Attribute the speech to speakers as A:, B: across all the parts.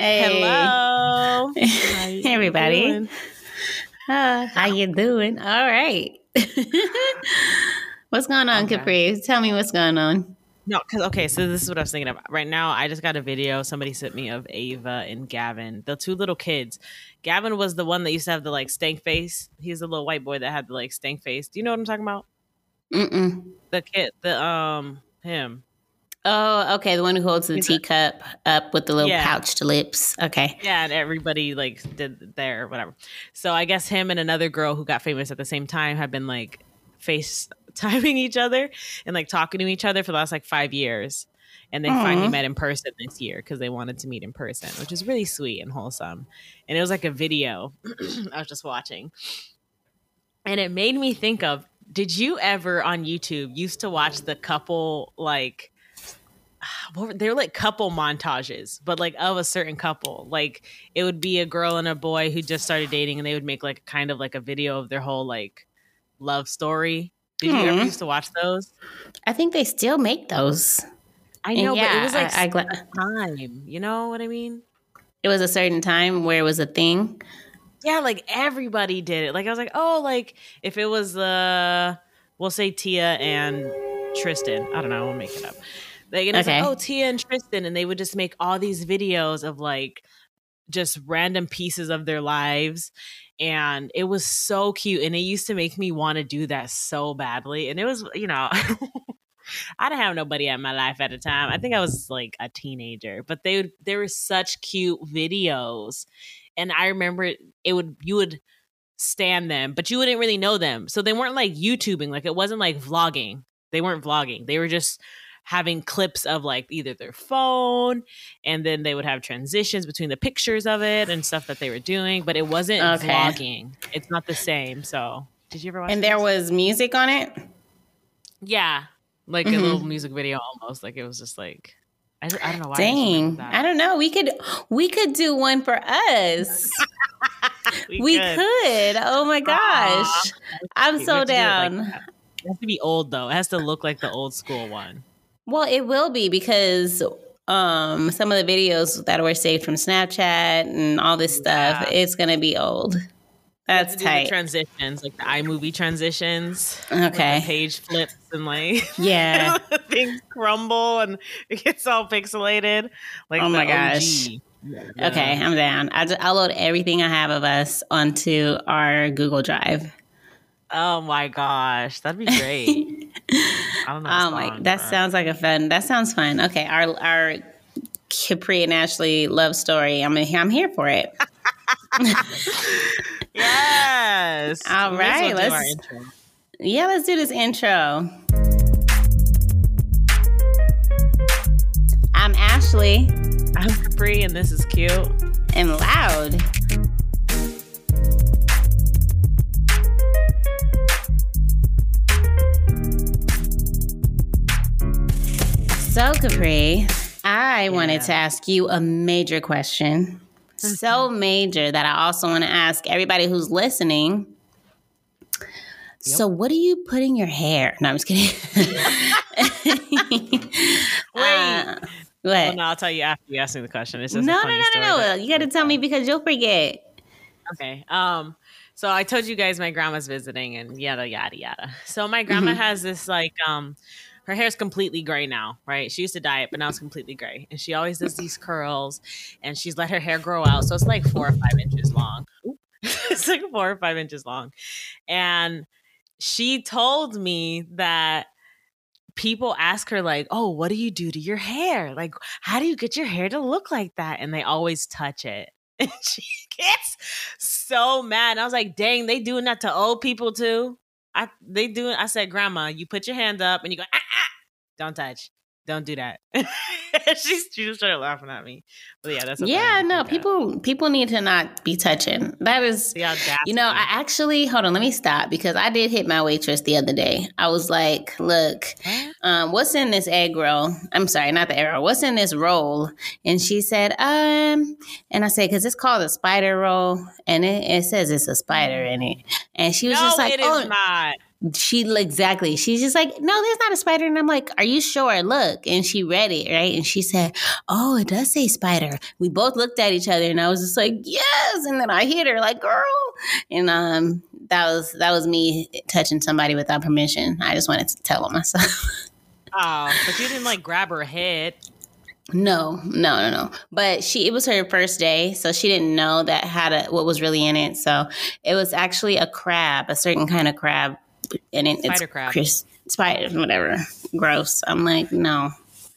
A: Hey.
B: Hello.
A: hey, everybody. Uh, how you doing? All right. what's going on,
B: Okay.
A: Capri? Tell me what's going on.
B: No, because okay, so this is what I was thinking about. Right now, I just got a video somebody sent me of Ava and Gavin, the two little kids. Gavin was the one that used to have the like stank face. He's the little white boy that had the like stank face. Do you know what I'm talking about?
A: Mm-mm.
B: The kid, the um, him.
A: Oh, okay. The one who holds the
B: He's
A: teacup up with the little
B: Yeah.
A: pouched lips. Okay.
B: Yeah, and everybody like did there, whatever. So I guess him and another girl who got famous at the same time have been like face timing each other and like talking to each other for the last like five years. And they finally met in person this year because they wanted to meet in person, which is really sweet and wholesome. And it was like a video I was just watching. And it made me think of did you ever on YouTube used to watch the couple like what were, they were like couple montages, but like of a certain couple. Like it would be a girl and a boy who just started dating, and they would make like kind of like a video of their whole like love story. Did you ever
A: Hmm.
B: used to watch those?
A: I think they still make those.
B: I know, but it was like
A: I- I
B: a time. You know what I mean?
A: It was a certain time where it was a thing.
B: Yeah, like everybody did it. Like I was like, oh, like if it was uh, we'll say Tia and Tristan. I don't know. We'll make it up. Like, and it's
A: Okay.
B: like, oh, Tia and Tristan, and they would just make all these videos of like just random pieces of their lives. And it was so cute. And it used to make me want to do that so badly. And it was, you know, I didn't have nobody at my life at the time. I think I was like a teenager, but they would, they were such cute videos. And I remember it, it would, you would stand them, but you wouldn't really know them. So they weren't like YouTubing, like it wasn't like vlogging. They weren't vlogging. They were just having clips of like either their phone and then they would have transitions between the pictures of it and stuff that they were doing, but it wasn't
A: Okay.
B: vlogging. It's not the same. So, did you ever watch
A: And there was music on it.
B: Yeah, like
A: Mhm.
B: a little music video almost. Like it was just like I, don't- I don't know why.
A: Dang.
B: remember
A: I don't know. We could we could do one for us. we
B: could.
A: could. Oh my gosh. I'm
B: We
A: so
B: have to do it like
A: down.
B: it has to be old though. It has to look like the old school one.
A: Well, it will be because um some of the videos that were saved from Snapchat and all this stuff,
B: Yeah.
A: it's gonna be old. That's
B: To the
A: tight.
B: transitions, like the iMovie transitions.
A: Okay.
B: Page flips and like
A: Yeah.
B: things crumble and it gets all pixelated. Like
A: Oh my gosh.
B: OG.
A: Okay, I'm down. I just, I'll load everything I have of us onto our Google Drive.
B: Oh my gosh, that'd be great. I don't know.
A: Oh my, that sounds like a fun. That sounds fun. Okay, our our Capri and Ashley love story. I'm I'm here for it.
B: Yes.
A: All right,
B: well
A: let's-
B: intro.
A: Yeah, let's do this intro. I'm Ashley
B: I'm Capri, and this is cute.
A: and loud. So, Capri, I wanted to ask you a major question. So major that I also want to ask everybody who's listening. So, what do you put in your hair? No, I'm just kidding.
B: Wait.
A: Uh, what?
B: well, no, I'll tell you after you ask me the question. It's
A: no,
B: just
A: no, no, no, no,
B: that-
A: You got to tell me because you'll forget.
B: Okay. Um. So I told you guys my grandma's visiting and yada yada yada. So my grandma
A: Mhm.
B: has this like um, her hair's completely gray now, right? She used to dye it, but now it's completely gray, and she always does these curls, and she's let her hair grow out, so it's like four or five inches long. It's like four or five inches long, and she told me that people ask her like oh what do you do to your hair? Like how do you get your hair to look like that? And they always touch it. And she gets so mad. And i was like dang they doing that to old people too i they do i said grandma you put your hand up and you go ah, ah, don't touch don't do that she's she just started laughing at me but yeah that's okay.
A: Yeah, no, people people need to not be touching. That is
B: the audacity.
A: You know, I actually hold on, let me stop because I did hit my waitress the other day. I was like, look, um, what's in this egg roll? I'm sorry, not the egg roll. What's in this roll? And she said, um, and I said, because it's called a spider roll, and it, it says it's a spider in it. And she was
B: no
A: just like,
B: it is
A: oh,
B: not
A: she exactly. She's just like, no, there's not a spider. And I'm like, are you sure? Look. And she read it, right? And she said, "Oh, it does say spider." We both looked at each other, and I was just like, "Yes!" And then I hit her like, "Girl!" And um, that was that was me touching somebody without permission. I just wanted to tell them myself.
B: Oh, but you didn't like grab her head.
A: No, no, no, no. But she it was her first day, so she didn't know that had a what was really in it. So it was actually a crab, a certain kind of crab, and it,
B: Spider
A: it's
B: crab.
A: Chris, spider, whatever. Gross. I'm like, no.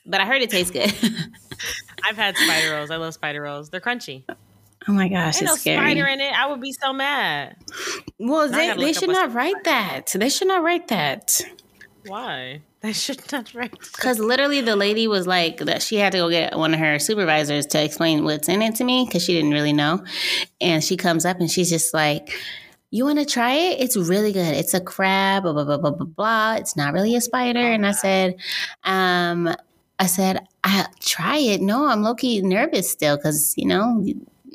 A: But I heard it tastes good.
B: I've had spider rolls. I love spider rolls. They're crunchy.
A: oh my gosh,
B: Ain't no
A: scary.
B: spider in it. I would be so mad.
A: well,
B: Now
A: they, they should not write that. They should not write that.
B: Why? They should not write.
A: Because literally, the lady was like that. She had to go get one of her supervisors to explain what's in it to me because she didn't really know. And she comes up and she's just like, "You want to try it? It's really good. It's a crab. Blah blah blah blah blah blah. It's not really a spider." And I said, um, "I said I try it. No, I'm low key nervous still because you know."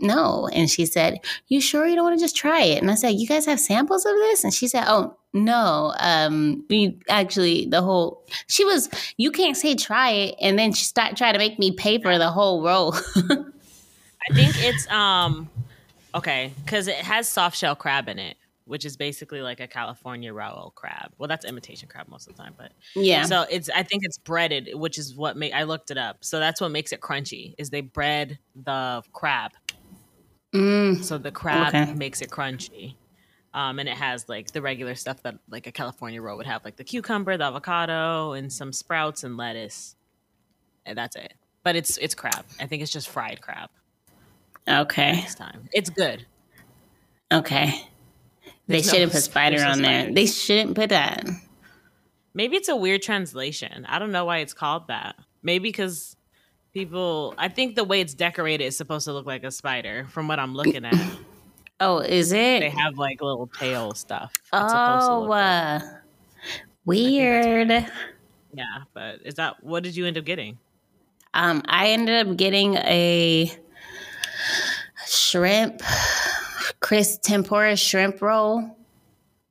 A: No. And she said, You sure you don't want to just try it? And I said, You guys have samples of this? And she said, Oh, no. Um, we actually, the whole, she was, you can't say try it. And then she start trying to make me pay for the whole roll.
B: I think it's um okay because it has soft shell crab in it, which is basically like a California royal crab. Well, that's imitation crab most of the time, but
A: yeah.
B: so it's I think it's breaded, which is what make I looked it up. So that's what makes it crunchy. Is they bread the crab,
A: Mm,
B: so the crab
A: Okay.
B: makes it crunchy. Um, and it has like the regular stuff that like a California roll would have, like the cucumber, the avocado, and some sprouts and lettuce. And that's it. But it's it's crab. I think it's just fried crab
A: okay.
B: this time. It's good.
A: Okay. They
B: There's no-
A: shouldn't put spider on there.
B: spider.
A: They shouldn't put that.
B: Maybe it's a weird translation. I don't know why it's called that. Maybe because people, I think the way it's decorated is supposed to look like a spider. From what I'm looking at,
A: Oh, is it?
B: they have like little tail stuff. It's supposed to
A: oh,
B: like-
A: uh, weird.
B: yeah. But is that what did you end up getting?
A: Um, I ended up getting a shrimp, Chris tempura shrimp roll,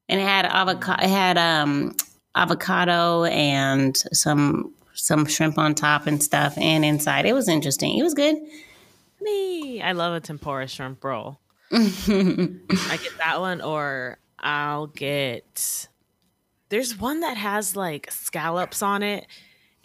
A: and it had avocado. It had um avocado and some some shrimp on top and stuff, and inside. It was interesting. It was good.
B: Me, I love a tempura shrimp roll. I get that one, or I'll get. There's one that has like scallops on it,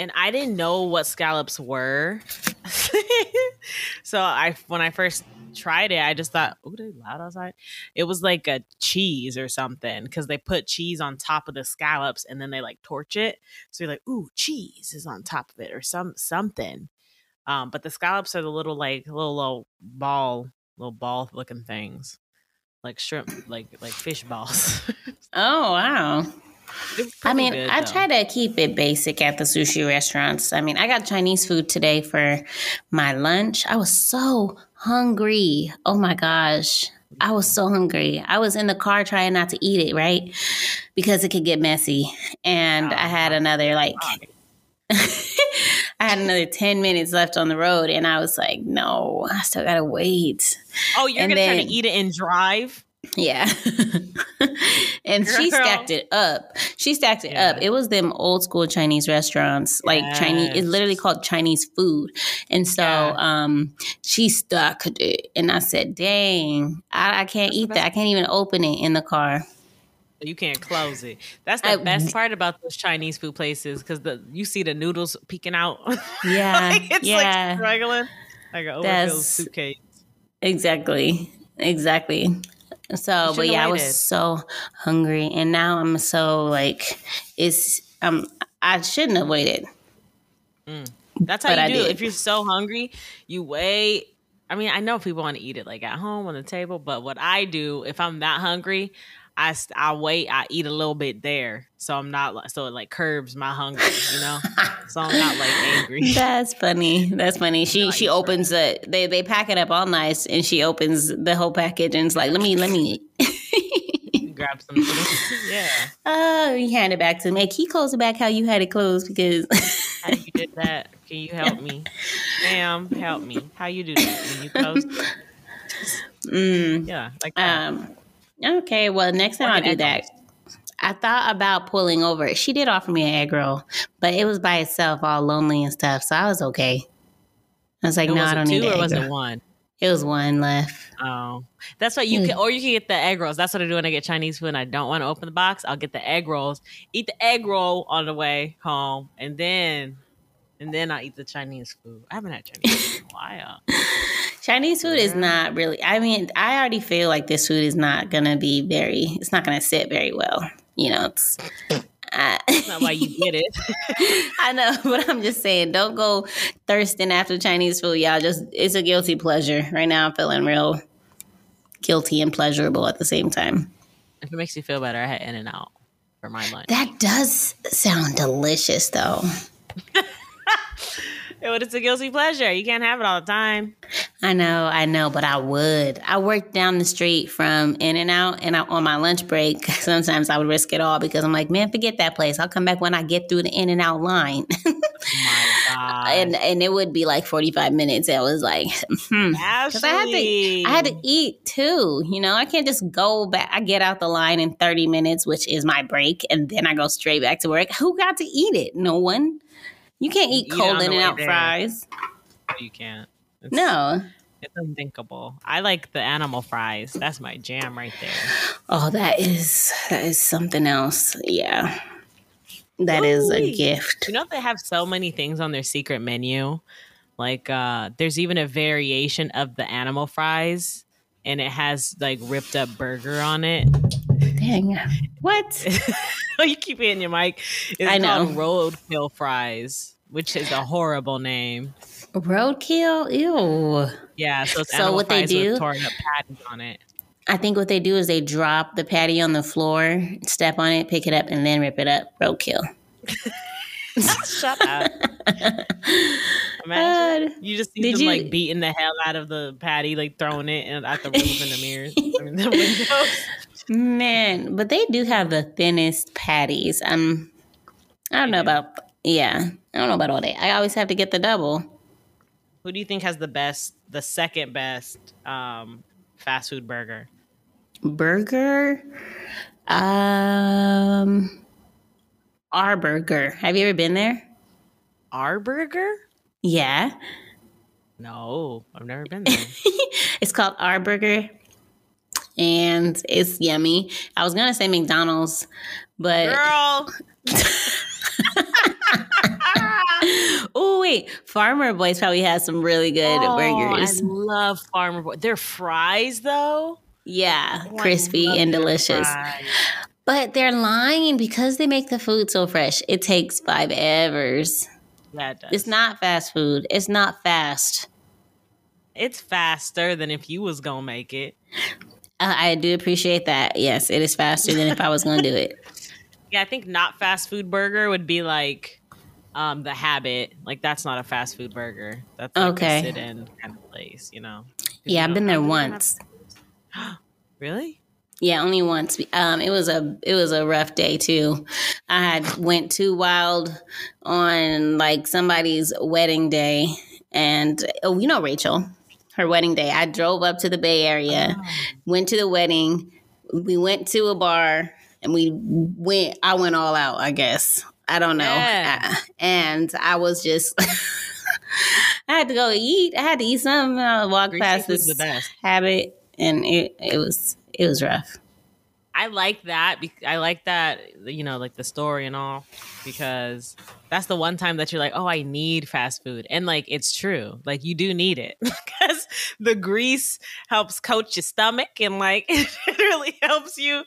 B: and I didn't know what scallops were. so I, when I first tried it, I just thought, "Oh, they loud outside." It was like a cheese or something because they put cheese on top of the scallops, and then they like torch it. So you're like, "Ooh, cheese is on top of it," or some something. Um, but the scallops are the little like little little ball, little ball looking things, like shrimp, like like fish balls.
A: Oh wow. I mean,
B: good,
A: I
B: though.
A: try to keep it basic at the sushi restaurants. I mean, I got Chinese food today for my lunch. I was so hungry. Oh my gosh. I was so hungry. I was in the car trying not to eat it, right? Because it could get messy. And I ah. had another like I had another 10 minutes left on the road and I was like, no, I still gotta wait.
B: Oh, you're
A: and
B: gonna try to eat it and drive?
A: Yeah. and she stacked it up. She stacked it
B: Yeah.
A: up. It was them old school Chinese restaurants, like Chinese, it's literally called Chinese food. And so
B: Yeah.
A: um she stacked it. And I said, dang, I, I can't eat that. I can't even open it in the car.
B: You can't close it. That's the
A: I-
B: best part about those Chinese food places because the you see the noodles peeking out.
A: Yeah.
B: like it's
A: yeah.
B: like struggling, like an overfilled suitcase.
A: Exactly. Exactly. So, but yeah, I was so hungry, and now I'm so like, it's um, I shouldn't have waited.
B: That's how
A: But I
B: you do. If you're so hungry, you wait. I mean, I know people want to eat it like at home on the table, but what I do if I'm that hungry, I I wait. I eat a little bit there, so I'm not so it like curbs my hunger. You know, so I'm not like angry.
A: That's funny. That's funny. She she opens it. They they pack it up all nice, and she opens the whole package, and it's like, let me let me.
B: Grab some. yeah,
A: Oh, you hand it back to me. He you close it back how you had it closed? Because
B: how you did that? Can you help me, ma'am? Help me. How you do that when you close?
A: mm,
B: Yeah, like that.
A: um, okay. Well, next time I'll do that. I thought about pulling over. She did offer me an egg roll, but it was by itself, all lonely and stuff. So I was okay. I was like,
B: And
A: no, I don't
B: two
A: need the
B: or was it one?
A: It was one left.
B: Oh, that's what you
A: Mm.
B: can, or you can get the egg rolls. That's what I do when I get Chinese food and I don't want to open the box. I'll get the egg rolls, eat the egg roll on the way home, and then, and then I eat the Chinese food. I haven't had Chinese food in a while.
A: Chinese food is not really. I mean, I already feel like this food is not gonna be very. It's not gonna sit very well. You know, it's. I,
B: That's not why you get it.
A: I know, but I'm just saying, don't go thirsting after Chinese food, y'all. Just it's a guilty pleasure. Right now, I'm feeling real guilty and pleasurable at the same time.
B: if it makes you feel better, I had In and Out for my lunch.
A: That does sound delicious, though.
B: But it's a guilty pleasure. You can't have it all the time.
A: I know, I know, but I would. I worked down the street from In and Out, and I, on my lunch break, sometimes I would risk it all because I'm like, man, forget that place. I'll come back when I get through the In and Out line,
B: Oh my god!
A: and and it would be like 45 minutes. I was like, hmm. Because I had to, I had to eat too. You know, I can't just go back. I get out the line in 30 minutes, which is my break, and then I go straight back to work. Who got to eat it? No one. You can't eat cold In and Out
B: there.
A: fries.
B: You can't. It's,
A: No.
B: it's unthinkable. I like the animal fries. That's my jam right there.
A: Oh, that is that is something else. Yeah. that is a gift.
B: You know they have so many things on their secret menu. Like uh there's even a variation of the animal fries and it has like ripped up burger on it.
A: Dang. What?
B: you keep it in your mic. It's
A: I know.
B: called roadkill fries, which is a horrible name.
A: Roadkill? Ew.
B: Yeah, so it's
A: So what they do-
B: torn up patties on it.
A: I think what they do is they drop the patty on the floor, step on it, pick it up, and then rip it up. Roadkill.
B: Shut up. Imagine.
A: Uh,
B: You just see them
A: you-
B: like beating the hell out of the patty, like throwing it at the roof and the mirrors. I mean, the windows.
A: Man, but they do have the thinnest patties. Um, I don't know about. Yeah, I don't know about all that. I always have to get the double.
B: Who do you think has the best, the second best um, fast food burger?
A: Burger. Um, our burger. Have you ever been there?
B: Our burger?
A: Yeah,
B: No, I've never been there.
A: it's called our burger, and it's yummy. I was gonna say McDonald's, but
B: Girl,
A: oh wait, Farmer Boys probably has some really good
B: Oh,
A: burgers.
B: I love Farmer Boy. Their fries, though,
A: Yeah,
B: Oh,
A: crispy and delicious.
B: fries.
A: But they're lying because they make the food so fresh. It takes five.
B: Yeah, it does.
A: It's not fast food. It's not fast.
B: It's faster than if you was gonna make it.
A: Uh, I do appreciate that. Yes, it is faster than if I was going to do it.
B: Yeah, I think not fast food burger would be like um the habit. Like that's not a fast food burger. That's like
A: Okay.
B: a sit in kind of place, you know.
A: Yeah,
B: you
A: I've been there
B: don't think they have-
A: once.
B: Really?
A: Yeah, only once. Um, it was a it was a rough day too. I had went too wild on like somebody's wedding day, and oh, you know Rachel, her wedding day. I drove up to the Bay Area, went to the wedding. We went to a bar, and we went. I went all out. I guess I don't know,
B: Yeah.
A: Uh, and I was just. I had to go eat. I had to eat something. I walked
B: Greasy
A: past this
B: the best.
A: habit, and it it was it was rough.
B: I like that. I like that, you know, like the story and all, because that's the one time that you're like, oh, I need fast food. And like, it's true. Like, you do need it because the grease helps coat your stomach and like, it really helps you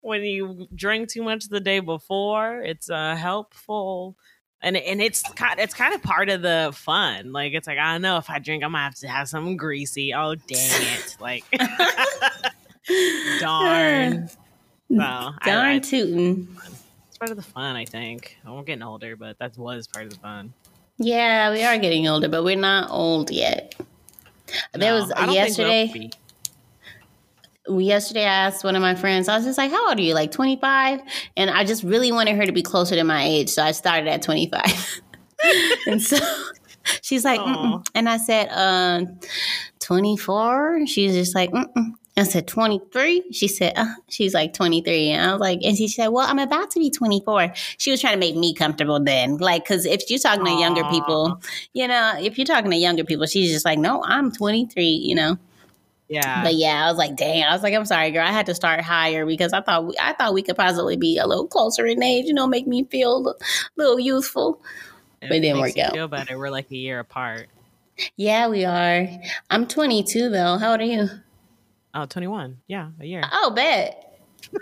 B: when you drink too much the day before. It's uh, helpful. And, and it's kind it's kind of part of the fun. Like it's like I don't know if I drink, I'm gonna have to have something greasy. Oh dang it! Like darn. I-
A: Darn
B: I-
A: tootin'.
B: it's part of the fun, I think. I'm getting older, but that was part of the fun.
A: Yeah, we are getting older, but we're not old yet. there
B: No,
A: was yesterday. Yesterday, I asked one of my friends. I was just like, "How old are you? Like 25?" And I just really wanted her to be closer to my age, so I started at 25. and so she's like, Mm-mm. and I said, uh, 24. She's just like, Mm-mm. I said, 23? She said, uh, she's like 23. And I was like, and she said, well, I'm about to be 24. She was trying to make me comfortable then. Like, cause if you're talking Aww. to younger people, you know, if you're talking to younger people, she's just like, no, I'm 23, you know?
B: Yeah.
A: But yeah, I was like, dang, I was like, I'm sorry, girl. I had to start higher because I thought we, I thought we could possibly be a little closer in age, you know, make me feel a little youthful. It but it didn't work out.
B: Feel better. We're like a year apart.
A: Yeah, we are. I'm 22 though. How old are you?
B: Oh, 21. Yeah, a year.
A: Oh, bet.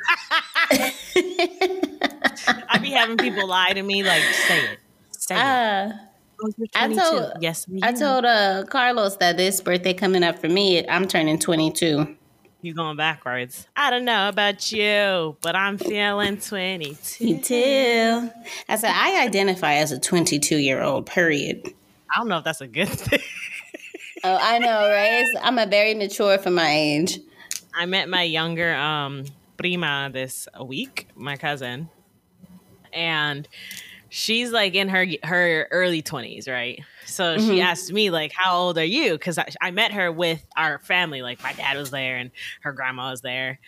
B: I'd be having people lie to me like, say it. Say uh, it.
A: Oh, I told yes, I told uh, Carlos that this birthday coming up for me, I'm turning 22.
B: You're going backwards? I don't know about you, but I'm feeling 22.
A: You too. I said I identify as a 22 year old. Period.
B: I don't know if that's a good thing.
A: Oh, I know, right? I'm a very mature for my age.
B: I met my younger um prima this week, my cousin, and she's like in her her early 20s, right? So mm-hmm. she asked me like, "How old are you?" Because I, I met her with our family. Like my dad was there and her grandma was there,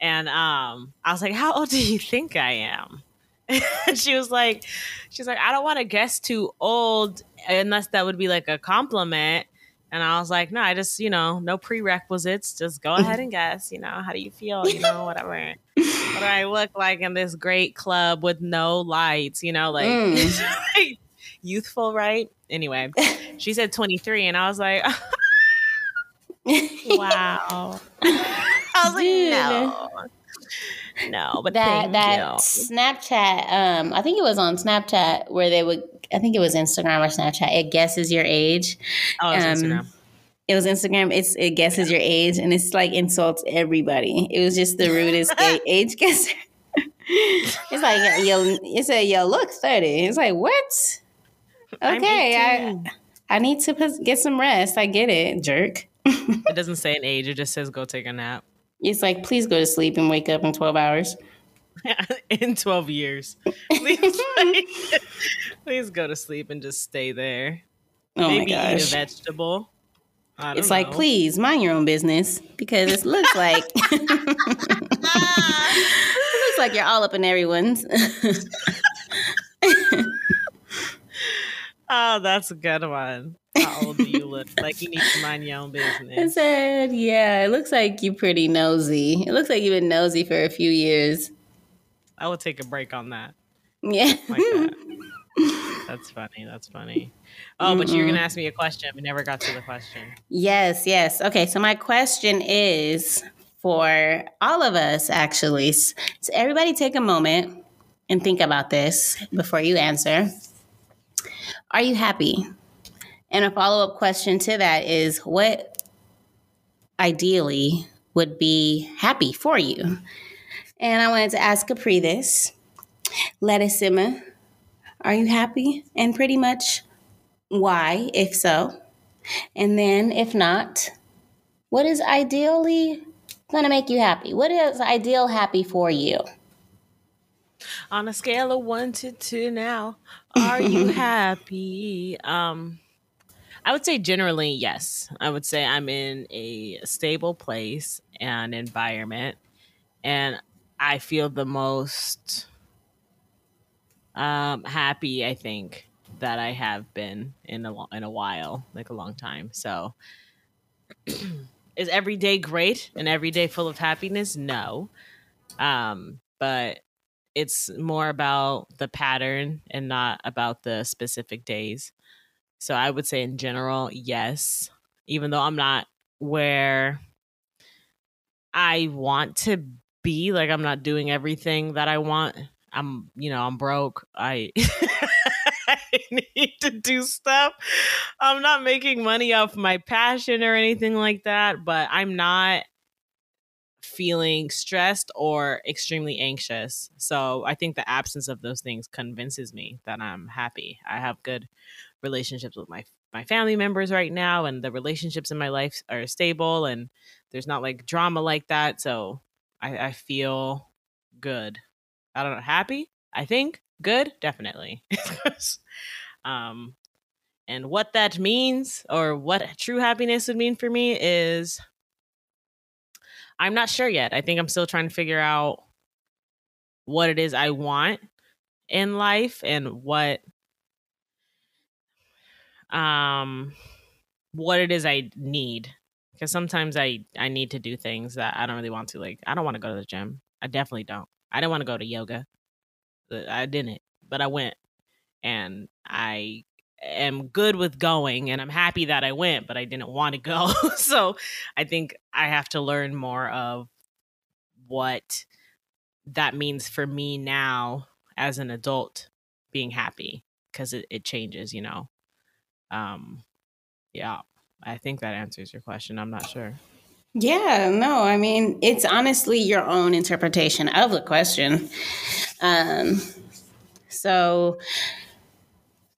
B: and um, I was like, "How old do you think I am?" she was like, "She's like, I don't want to guess too old unless that would be like a compliment." And I was like, no, I just, you know, no prerequisites. Just go ahead and guess, you know, how do you feel? You know, whatever. what do I look like in this great club with no lights? You know, like mm. youthful, right? Anyway, she said 23, and I was like, wow. I was like, no. No, but
A: that that you. Snapchat, um, I think it was on Snapchat where they would I think it was Instagram or Snapchat. It guesses your age.
B: Oh, it was um, Instagram.
A: It was Instagram. It's it guesses yeah. your age and it's like insults everybody. It was just the rudest age guesser. it's like yo, it said yo look thirty. It's like what? Okay, I I need to get some rest. I get it, jerk.
B: it doesn't say an age. It just says go take a nap.
A: It's like please go to sleep and wake up in twelve hours.
B: in 12 years. Please, like, please go to sleep and just stay there. Oh Maybe eat a vegetable.
A: it's know. like, please mind your own business because it looks like it looks like you're all up in everyone's.
B: oh, that's a good one. How old do you look? like you need to mind your own business. I
A: said, yeah, it looks like you're pretty nosy. It looks like you've been nosy for a few years.
B: I would take a break on that.
A: Yeah. Like that.
B: That's funny. That's funny. Oh, but you're gonna ask me a question. We never got to the question.
A: Yes, yes. Okay, so my question is for all of us, actually. So everybody take a moment and think about this before you answer. Are you happy? And a follow up question to that is what ideally would be happy for you? And I wanted to ask Capri this. Let it simmer. Are you happy? And pretty much why, if so? And then, if not, what is ideally going to make you happy? What is ideal happy for you?
B: On a scale of one to two now, are you happy? Um, I would say generally yes. I would say I'm in a stable place and environment, and I feel the most um, happy. I think that I have been in a in a while, like a long time. So, is every day great and every day full of happiness? No, um, but it's more about the pattern and not about the specific days. So I would say in general, yes. Even though I'm not where I want to be like i'm not doing everything that i want i'm you know i'm broke i I need to do stuff. I'm not making money off my passion or anything like that, but I'm not feeling stressed or extremely anxious. So I think the absence of those things convinces me that I'm happy. I have good relationships with my my family members right now and the relationships in my life are stable and there's not like drama like that. So I, I feel good. I don't know, happy. I think good, definitely. um, and what that means, or what true happiness would mean for me, is I'm not sure yet. I think I'm still trying to figure out what it is I want in life and what um what it is I need because sometimes I I need to do things that I don't really want to like I don't want to go to the gym. I definitely don't. I didn't want to go to yoga. Uh, I didn't, but I went and I am good with going and I'm happy that I went, but I didn't want to go. so I think I have to learn more of what that means for me now as an adult being happy because it, it changes, you know. Um yeah, I think that answers your question. I'm not sure.
A: Yeah, no, I mean, it's honestly your own interpretation of the question. Um, so,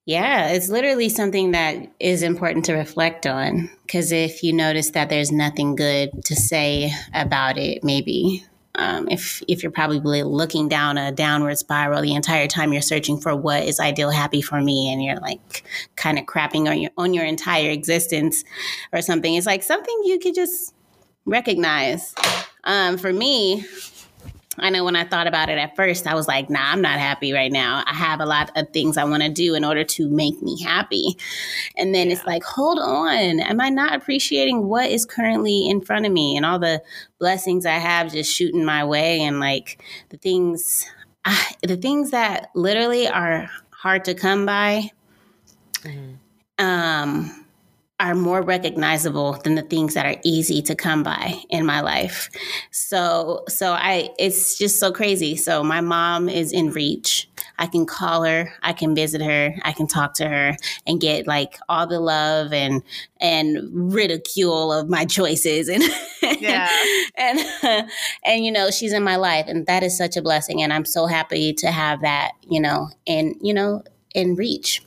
A: yeah, it's literally something that is important to reflect on. Because if you notice that there's nothing good to say about it, maybe um, if if you're probably looking down a downward spiral the entire time you're searching for what is ideal happy for me and you're like kind of crapping on your on your entire existence or something it's like something you could just recognize um, for me I know when I thought about it at first, I was like, nah, I'm not happy right now. I have a lot of things I want to do in order to make me happy. And then yeah. it's like, hold on, am I not appreciating what is currently in front of me and all the blessings I have just shooting my way and like the things, I, the things that literally are hard to come by. Mm-hmm. Um, are more recognizable than the things that are easy to come by in my life. So so I it's just so crazy. So my mom is in reach. I can call her, I can visit her, I can talk to her and get like all the love and and ridicule of my choices and yeah. and and you know, she's in my life and that is such a blessing and I'm so happy to have that, you know, and you know, in reach.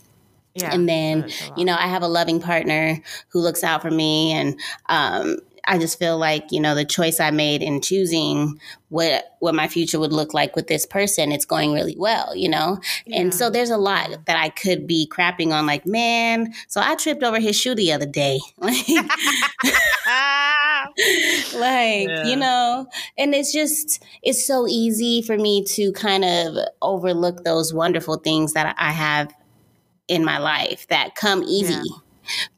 A: Yeah, and then, you know, I have a loving partner who looks out for me. And um, I just feel like, you know, the choice I made in choosing what what my future would look like with this person, it's going really well, you know? Yeah. And so there's a lot that I could be crapping on, like, man, so I tripped over his shoe the other day. like, yeah. you know, and it's just, it's so easy for me to kind of overlook those wonderful things that I have in my life that come easy. Yeah.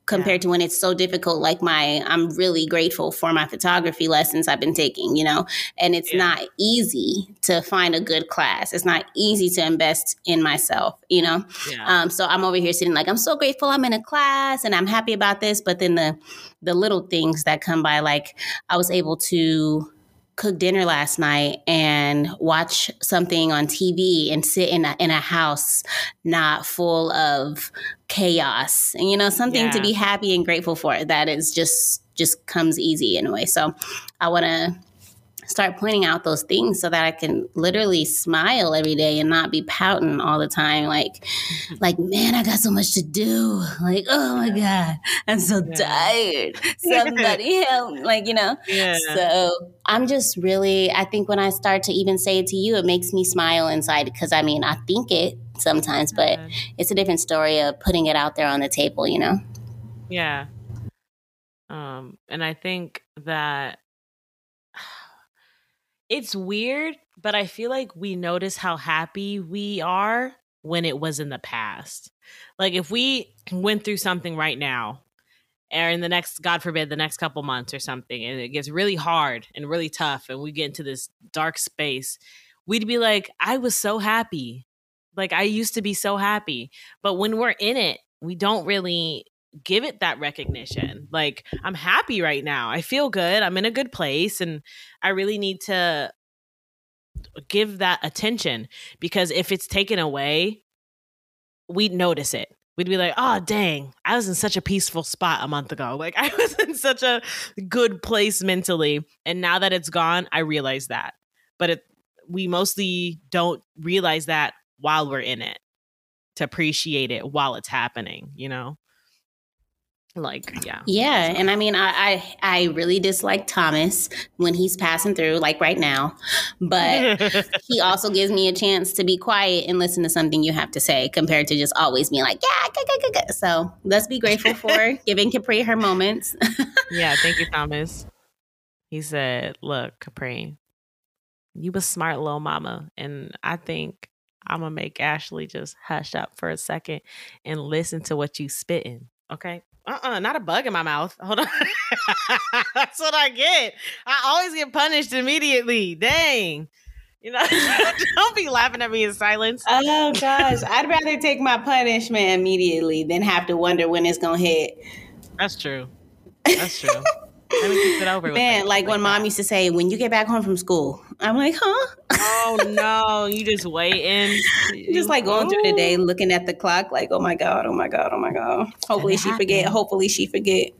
A: Compared yeah. to when it's so difficult, like my, I'm really grateful for my photography lessons I've been taking, you know, and it's yeah. not easy to find a good class. It's not easy to invest in myself, you know. Um, so I'm over here sitting like, I'm so grateful I'm in a class and I'm happy about this, but then the the little things that come by, like I was able to cook dinner last night and watch something on TV and sit in a, in a house not full of chaos and you know something yeah. to be happy and grateful for that is just just comes easy in a way so i want to start pointing out those things so that I can literally smile every day and not be pouting all the time. Like, like, man, I got so much to do. Like, oh my God, I'm so yeah. tired. Somebody help. Like, you know? Yeah. So I'm just really, I think when I start to even say it to you, it makes me smile inside because I mean, I think it sometimes, but it's a different story of putting it out there on the table, you know?
B: Yeah. Um, and I think that it's weird, but I feel like we notice how happy we are when it was in the past. Like if we went through something right now, or in the next, God forbid, the next couple months or something, and it gets really hard and really tough, and we get into this dark space, we'd be like, I was so happy. Like I used to be so happy. But when we're in it, we don't really give it that recognition. Like, I'm happy right now. I feel good. I'm in a good place. And I really need to give that attention because if it's taken away, we'd notice it. We'd be like, oh, dang, I was in such a peaceful spot a month ago. Like, I was in such a good place mentally. And now that it's gone, I realize that. But it, we mostly don't realize that while we're in it to appreciate it while it's happening, you know? Like yeah
A: yeah and i mean I, I, I really dislike thomas when he's passing through like right now but he also gives me a chance to be quiet and listen to something you have to say compared to just always being like yeah good, good, good, good. so let's be grateful for giving capri her moments
B: yeah thank you thomas He said, "Look, Capri, you a smart little mama, and I think I'm gonna make Ashley just hush up for a second and listen to what you spitting. Okay." Uh-uh, not a bug in my mouth. Hold on. That's what I get. I always get punished immediately. Dang. You know, don't be laughing at me in silence.
A: Oh gosh, I'd rather take my punishment immediately than have to wonder when it's gonna hit.
B: That's true. That's true. Let me keep it over.
A: Man, like, like when that. mom used to say, "When you get back home from school," I'm like, "Huh?"
B: Oh no, you just waiting,
A: just like going through the day, looking at the clock, like, "Oh my god, oh my god, oh my god." Hopefully she forget. Hopefully she forget.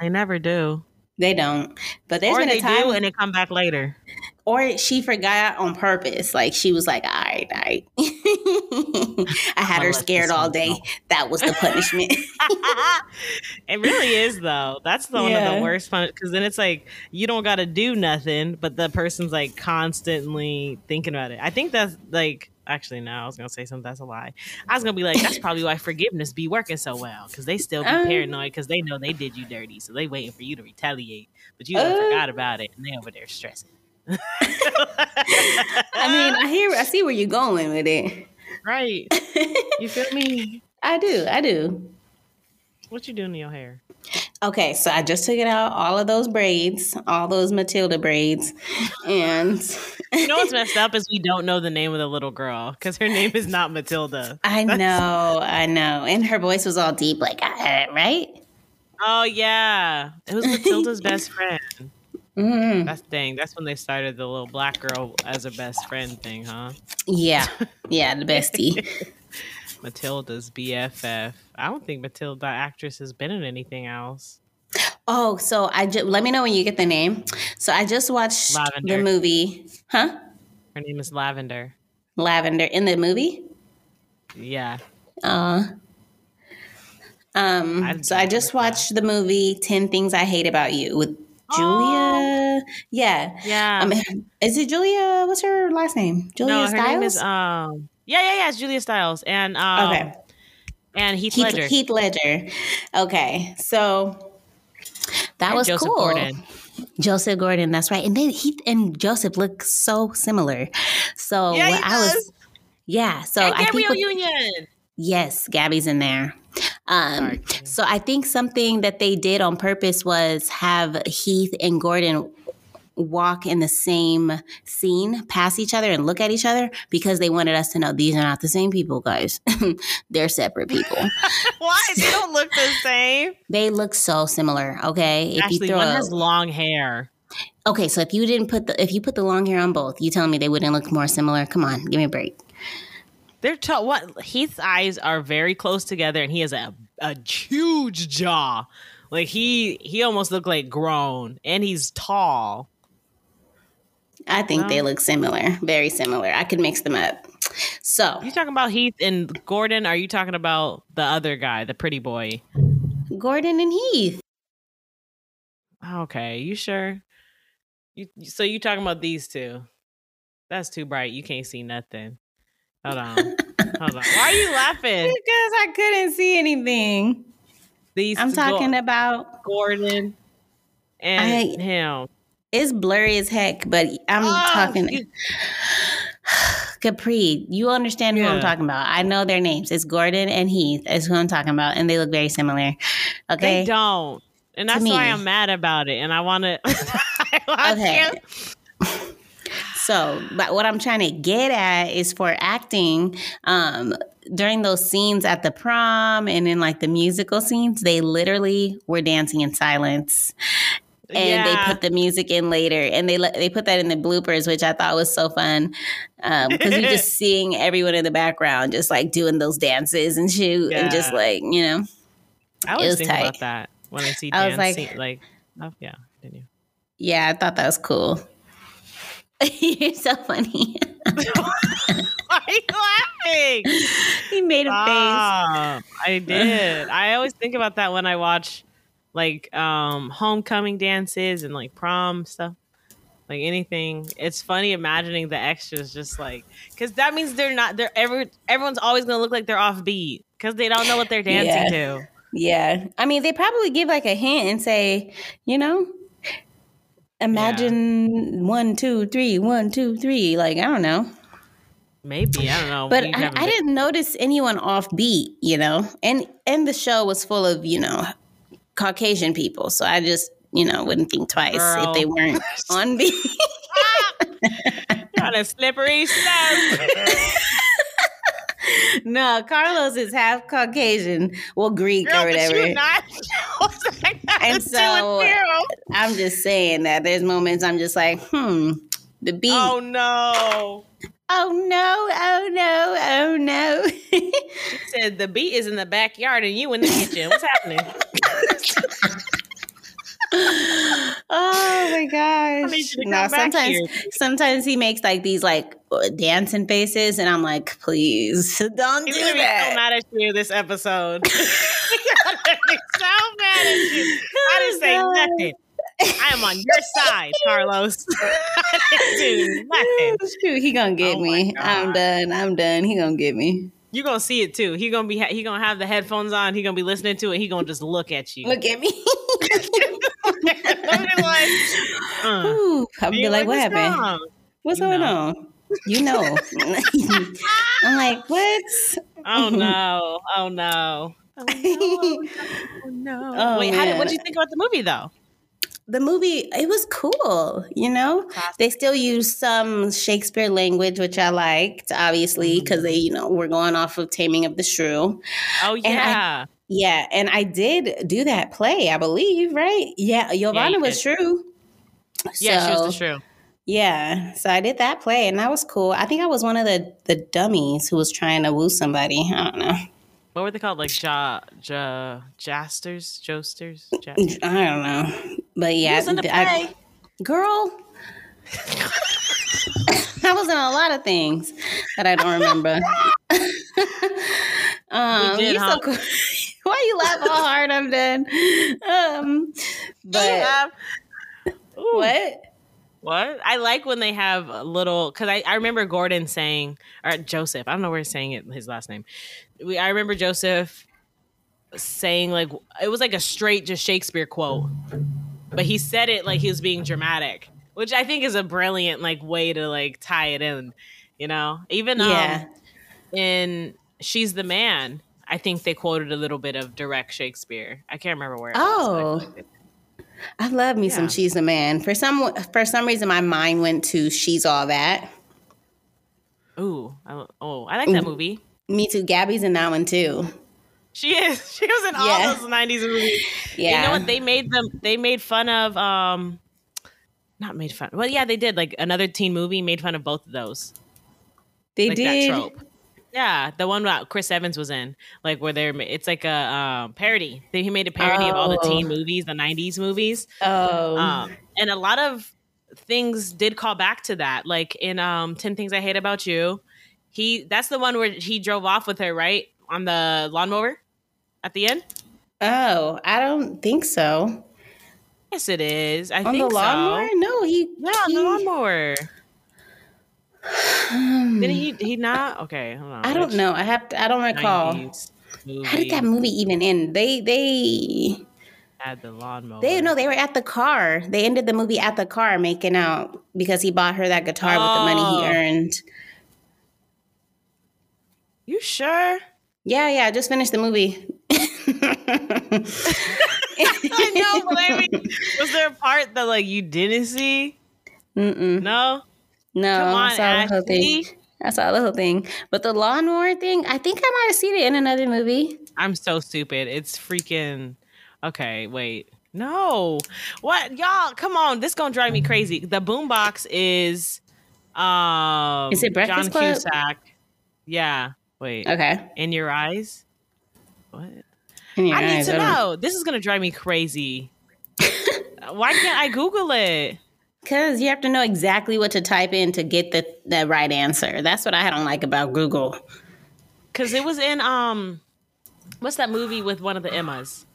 B: They never do.
A: They don't. But there's
B: or
A: been a time
B: do and they come back later
A: or she forgot on purpose. Like she was like, all right, all right. I had her scared all day. Go. That was the punishment.
B: it really is though. That's the yeah. one of the worst fun because then it's like you don't gotta do nothing, but the person's like constantly thinking about it. I think that's like actually no, I was gonna say something that's a lie. I was gonna be like, that's probably why forgiveness be working so well because they still be um, paranoid because they know they did you dirty, so they waiting for you to retaliate, but you uh, forgot about it and they over there stressing.
A: I mean, I hear, I see where you're going with it.
B: Right. You feel me?
A: I do. I do.
B: What you doing to your hair?
A: Okay, so I just took it out, all of those braids, all those Matilda braids, and
B: you know what's messed up is we don't know the name of the little girl because her name is not Matilda.
A: I That's... know, I know, and her voice was all deep, like right.
B: Oh yeah, it was Matilda's best friend. Mm-hmm. That's thing. That's when they started the little black girl as a best friend thing, huh?
A: Yeah, yeah, the bestie.
B: Matilda's BFF. I don't think Matilda actress has been in anything else.
A: Oh, so I just let me know when you get the name. So I just watched Lavender. the movie, huh?
B: Her name is Lavender.
A: Lavender in the movie.
B: Yeah.
A: Uh. Um. I so I just watched that. the movie Ten Things I Hate About You with Julia. Oh. Yeah.
B: Yeah. Um,
A: is it Julia? What's her last name? Julia no, her Stiles? name is
B: um Yeah, yeah, yeah, it's Julia Stiles. And um Okay. And Heath,
A: Heath
B: Ledger.
A: Heath Ledger. Okay. So that and was Joseph cool. Gordon. Joseph Gordon, that's right. And then Heath and Joseph look so similar. So
B: yeah,
A: I was yeah, so
B: and
A: I
B: Gabrielle think with, Union.
A: Yes, Gabby's in there. Um, so I think something that they did on purpose was have Heath and Gordon walk in the same scene pass each other and look at each other because they wanted us to know these are not the same people, guys. They're separate people.
B: Why? They don't look the same.
A: They look so similar. Okay.
B: If Actually, you throw one has long hair.
A: Okay, so if you didn't put the if you put the long hair on both, you telling me they wouldn't look more similar? Come on, give me a break.
B: They're t- what Heath's eyes are very close together, and he has a a huge jaw. Like he he almost looked like grown, and he's tall.
A: I think they look similar, very similar. I could mix them up. So
B: you talking about Heath and Gordon? Are you talking about the other guy, the pretty boy?
A: Gordon and Heath.
B: Okay, you sure? You so you talking about these two? That's too bright. You can't see nothing. Hold on. Hold on. Why are you laughing?
A: Because I couldn't see anything. These I'm talking go- about
B: Gordon and I, him.
A: It's blurry as heck, but I'm oh, talking. You- Capri, you understand who yeah. I'm talking about. I know their names. It's Gordon and Heath is who I'm talking about, and they look very similar. Okay,
B: they don't, and that's why I'm mad about it. And I want to. okay.
A: So, but what I'm trying to get at is for acting, um, during those scenes at the prom and in like the musical scenes, they literally were dancing in silence. And yeah. they put the music in later, and they they put that in the bloopers, which I thought was so fun because um, you're just seeing everyone in the background just like doing those dances and shoot, yeah. and just like you know,
B: I always think tight. about that when I see I was like, like, oh yeah, didn't you?
A: Yeah, I thought that was cool. You're so funny.
B: Why are you laughing?
A: He made a face.
B: I did. I always think about that when I watch like um homecoming dances and like prom stuff. Like anything. It's funny imagining the extras just like cuz that means they're not they're every everyone's always going to look like they're off beat cuz they don't know what they're dancing
A: yeah.
B: to.
A: Yeah. I mean, they probably give like a hint and say, you know, imagine one, two, three, one, two, three. Like I don't know.
B: Maybe I don't know.
A: But I, I didn't notice anyone off beat, you know. And and the show was full of you know Caucasian people, so I just you know wouldn't think twice
B: Girl.
A: if they weren't on beat. Ah!
B: on a slippery slope.
A: no, Carlos is half Caucasian, well Greek
B: Girl,
A: or whatever.
B: not. What's that got
A: And so- I'm just saying that there's moments I'm just like, hmm, the beat.
B: Oh no.
A: Oh no, oh no, oh no.
B: She said the beat is in the backyard and you in the kitchen. What's happening?
A: oh my gosh. No, sometimes
B: here.
A: sometimes he makes like these like uh, dancing faces and I'm like, please don't
B: He's
A: do
B: gonna be so mad at you this episode. He's gonna be so mad at you. I didn't say
A: Oh,
B: nothing. I am on your side, Carlos. Nothing.
A: Shoot, he gonna get
B: Oh
A: me. I'm done. I'm done. He gonna get me.
B: You're gonna see it too. He gonna be he gonna have the headphones on. He gonna be listening to it. He gonna just look at you.
A: Look at me.
B: I'll be like, uh,
A: Ooh, I'll be
B: you
A: like, what happened?
B: song?"
A: What's
B: You
A: going
B: know.
A: on? You know. I'm like, what?
B: Oh no! Oh no! Oh no! Oh no!
A: Oh,
B: Wait, how did, what did you think about the movie though?
A: the movie it was cool you know they still use some shakespeare language which i liked obviously because they you know were going off of taming of the shrew
B: Oh
A: I-
B: yeah,
A: yeah and i did do that play i believe right yeah giovanna
B: you
A: was true
B: yeah, she was
A: So,
B: the shrew.
A: yeah so i did that play and that was cool i think i was one of the the dummies who was trying to woo somebody i don't know
B: What were they called? Like ja, ja, jasters, josters. Ja-
A: i don't know but yeah
B: was in the
A: I-
B: play.
A: girl I was in a lot of things that I don't remember. um,
B: We did,
A: you
B: huh?
A: so cool. Why you laugh all hard? I'm done. Um, but
B: Yeah. Ooh.
A: what?
B: What? I like when they have a little because I, I remember Gordon saying or Joseph. I don't know where he's saying it his last name. We I remember Joseph saying like it was like a straight just Shakespeare quote, but he said it like he was being dramatic, which I think is a brilliant like way to like tie it in. You know, even um,
A: Yeah.
B: in She's the Man. I think they quoted a little bit of direct Shakespeare. I can't remember where. It was, I
A: Oh.
B: feel like it-
A: I love me some
B: Yeah.
A: She's the Man. For some for some reason, my mind went to She's All That.
B: Ooh, I, oh, I like that movie.
A: Me too. Gabby's in that one too.
B: She is. She was in
A: Yeah.
B: all those '90s movies.
A: Yeah.
B: You know what? They made them. They made fun of. um Not made fun. Well, yeah, they did. Like another teen movie made fun of both of those.
A: they
B: like
A: did.
B: that trope. Yeah, the one that Chris Evans was in, like where they're. It's like a um, parody. They, he made a parody of all the
A: Oh.
B: teen movies, the '90s movies,
A: Oh,
B: um, and a lot of things did call back to that. Like in um, Ten Things I Hate About You, he that's the one where he drove off with her, right, on the lawnmower at the end.
A: oh, I don't think so.
B: Yes, it is. I
A: On
B: think
A: the lawnmower?
B: so.
A: No, he.
B: Yeah, on the lawnmower. Did um, he? He not? Okay, hold on.
A: I don't know. I have to. I don't recall. How did that movie even end? They they
B: had the lawnmower?
A: they no. They were at the car. They ended the movie at the car, making out because he bought her that guitar with the money
B: Oh.
A: he earned.
B: You sure?
A: Yeah, yeah. I just finished the movie.
B: I know, but I mean, was there a part that like you didn't see?
A: Mm-mm.
B: No.
A: No,
B: Come on,
A: I saw the whole thing. I saw the whole thing. But the lawnmower thing, I think I might have seen it in another movie.
B: I'm so stupid. It's freaking. Okay, wait. No. What y'all? Come on. This gonna drive me crazy. The boombox is. Um.
A: Is it Breakfast
B: John
A: Club?
B: Cusack. Yeah. Wait.
A: Okay.
B: In your eyes. What?
A: In your
B: I need to
A: don't-
B: know. This is gonna drive me crazy. Why can't I Google it?
A: Because you have to know exactly what to type in to get the, the right answer. That's what I don't like about Google.
B: Because it was in um, what's that movie with one of the Emmas?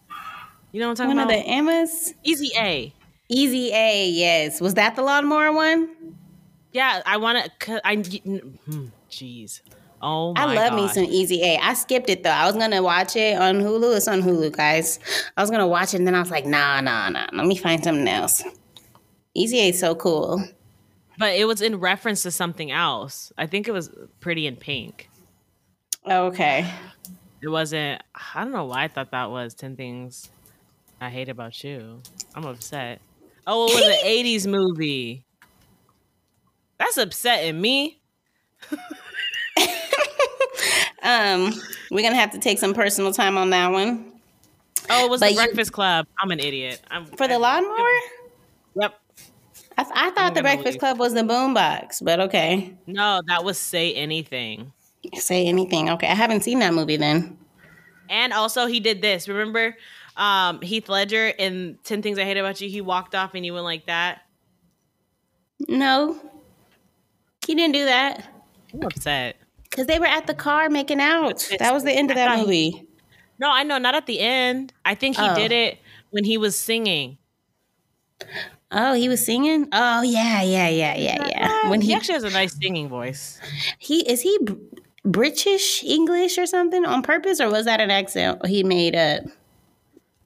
B: You know what I'm talking
A: One of
B: about?
A: the Emmas?
B: Easy A.
A: Easy A, yes. Was that the lawnmower one?
B: Yeah, I want to. I hmm, jeez. Oh my
A: I love me some Easy A. I skipped it though. I was gonna watch it on Hulu. It's on Hulu, guys. I was gonna watch it and then I was like, nah, nah, nah. Let me find something else. Easy A is so cool.
B: But it was in reference to something else. I think it was Pretty in Pink.
A: Oh, okay.
B: It wasn't. I don't know why I thought that was Ten Things I Hate About You. I'm upset. Oh, it was an '80s movie. That's upsetting me.
A: um, we're gonna have to take some personal time on that one.
B: Oh, it was but the you, Breakfast Club. I'm an idiot. I'm,
A: for the lawnmower.
B: Yep.
A: I, I thought the Breakfast leave. Club was the boombox, but okay.
B: No, that was Say Anything.
A: Say Anything. Okay, I haven't seen that movie then.
B: And also, he did this. Remember, um, Heath Ledger in Ten Things I Hate About You? He walked off and he went like that.
A: No, he didn't do that.
B: I'm upset
A: because they were at the car making out. That was the end of that movie. He,
B: no, I know, not at the end. I think he oh. did it when he was singing.
A: Oh, he was singing. Oh yeah, yeah, yeah, yeah, yeah.
B: When he, he actually has a nice singing voice.
A: He is he British English or something on purpose, or was that an accent he made up?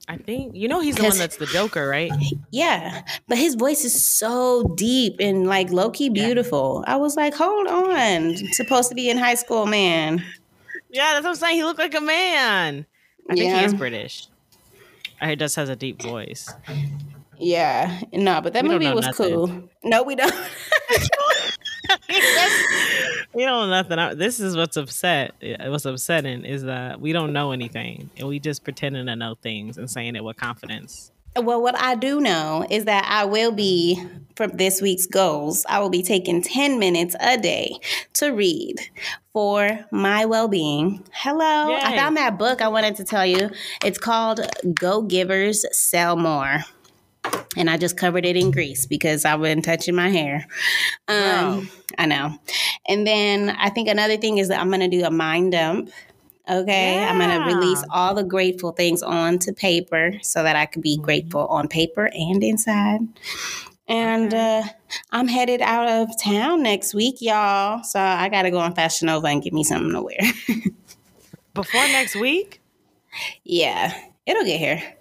B: I think you know he's the one that's the Joker, right?
A: Yeah, but his voice is so deep and like low key beautiful. Yeah. I was like, hold on, supposed to be in high school, man.
B: Yeah, that's what I'm saying. He looked like a man. I think he is British. He just has a deep voice.
A: Yeah, no, but that we movie was nothing. cool. No, we don't.
B: we don't know nothing. This is what's upset. What's upsetting is that we don't know anything, and we just pretending to know things and saying it with confidence.
A: Well, what I do know is that I will be, for this week's goals, I will be taking 10 minutes a day to read for my well being. Hello. Yay. I found that book I wanted to tell you. It's called Go Givers Sell More and I just covered it in grease because I wasn't touching my hair. Um, wow. I know. And then I think another thing is that I'm going to do a mind dump. Okay, yeah. I'm going to release all the grateful things onto paper so that I could be mm-hmm. grateful on paper and inside. And uh, I'm headed out of town next week, y'all. So I got to go on Fashion Nova and get me something to wear.
B: Before next week?
A: Yeah, it'll get here.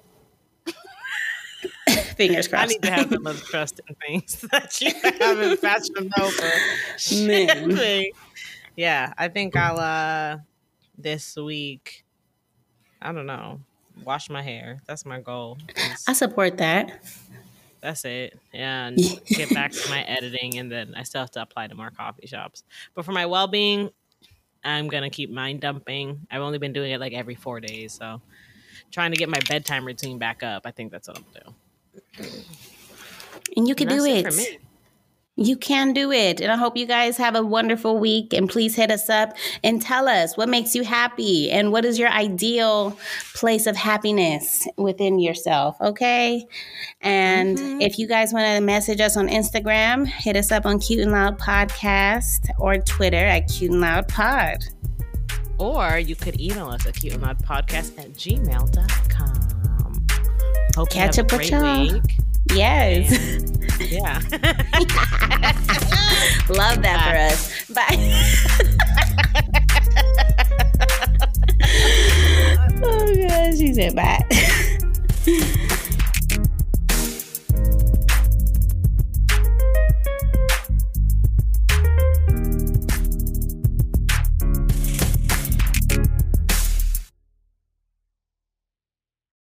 A: Fingers crossed.
B: I need to have the most trust in things that you have in Fashion Nova. yeah, I think I'll uh this week. I don't know. Wash my hair. That's my goal.
A: I support that.
B: That's it. And get back to my editing and then I still have to apply to more coffee shops. But for my well being, I'm gonna keep mind dumping. I've only been doing it like every four days, so trying to get my bedtime routine back up. I think that's what I'm doing.
A: And you can and do it. you can do it. And I hope you guys have a wonderful week. And please hit us up and tell us what makes you happy and what is your ideal place of happiness within yourself. Okay. And mm-hmm. if you guys want to message us on Instagram, hit us up on Cute and Loud Podcast or Twitter at Cute and Loud Pod.
B: Or you could email us at cute and loud podcast at gmail.com. Hope
A: Catch up with y'all. Week. Yes.
B: And, yeah.
A: Love that Bye. for us. Bye. oh, God. She said bye.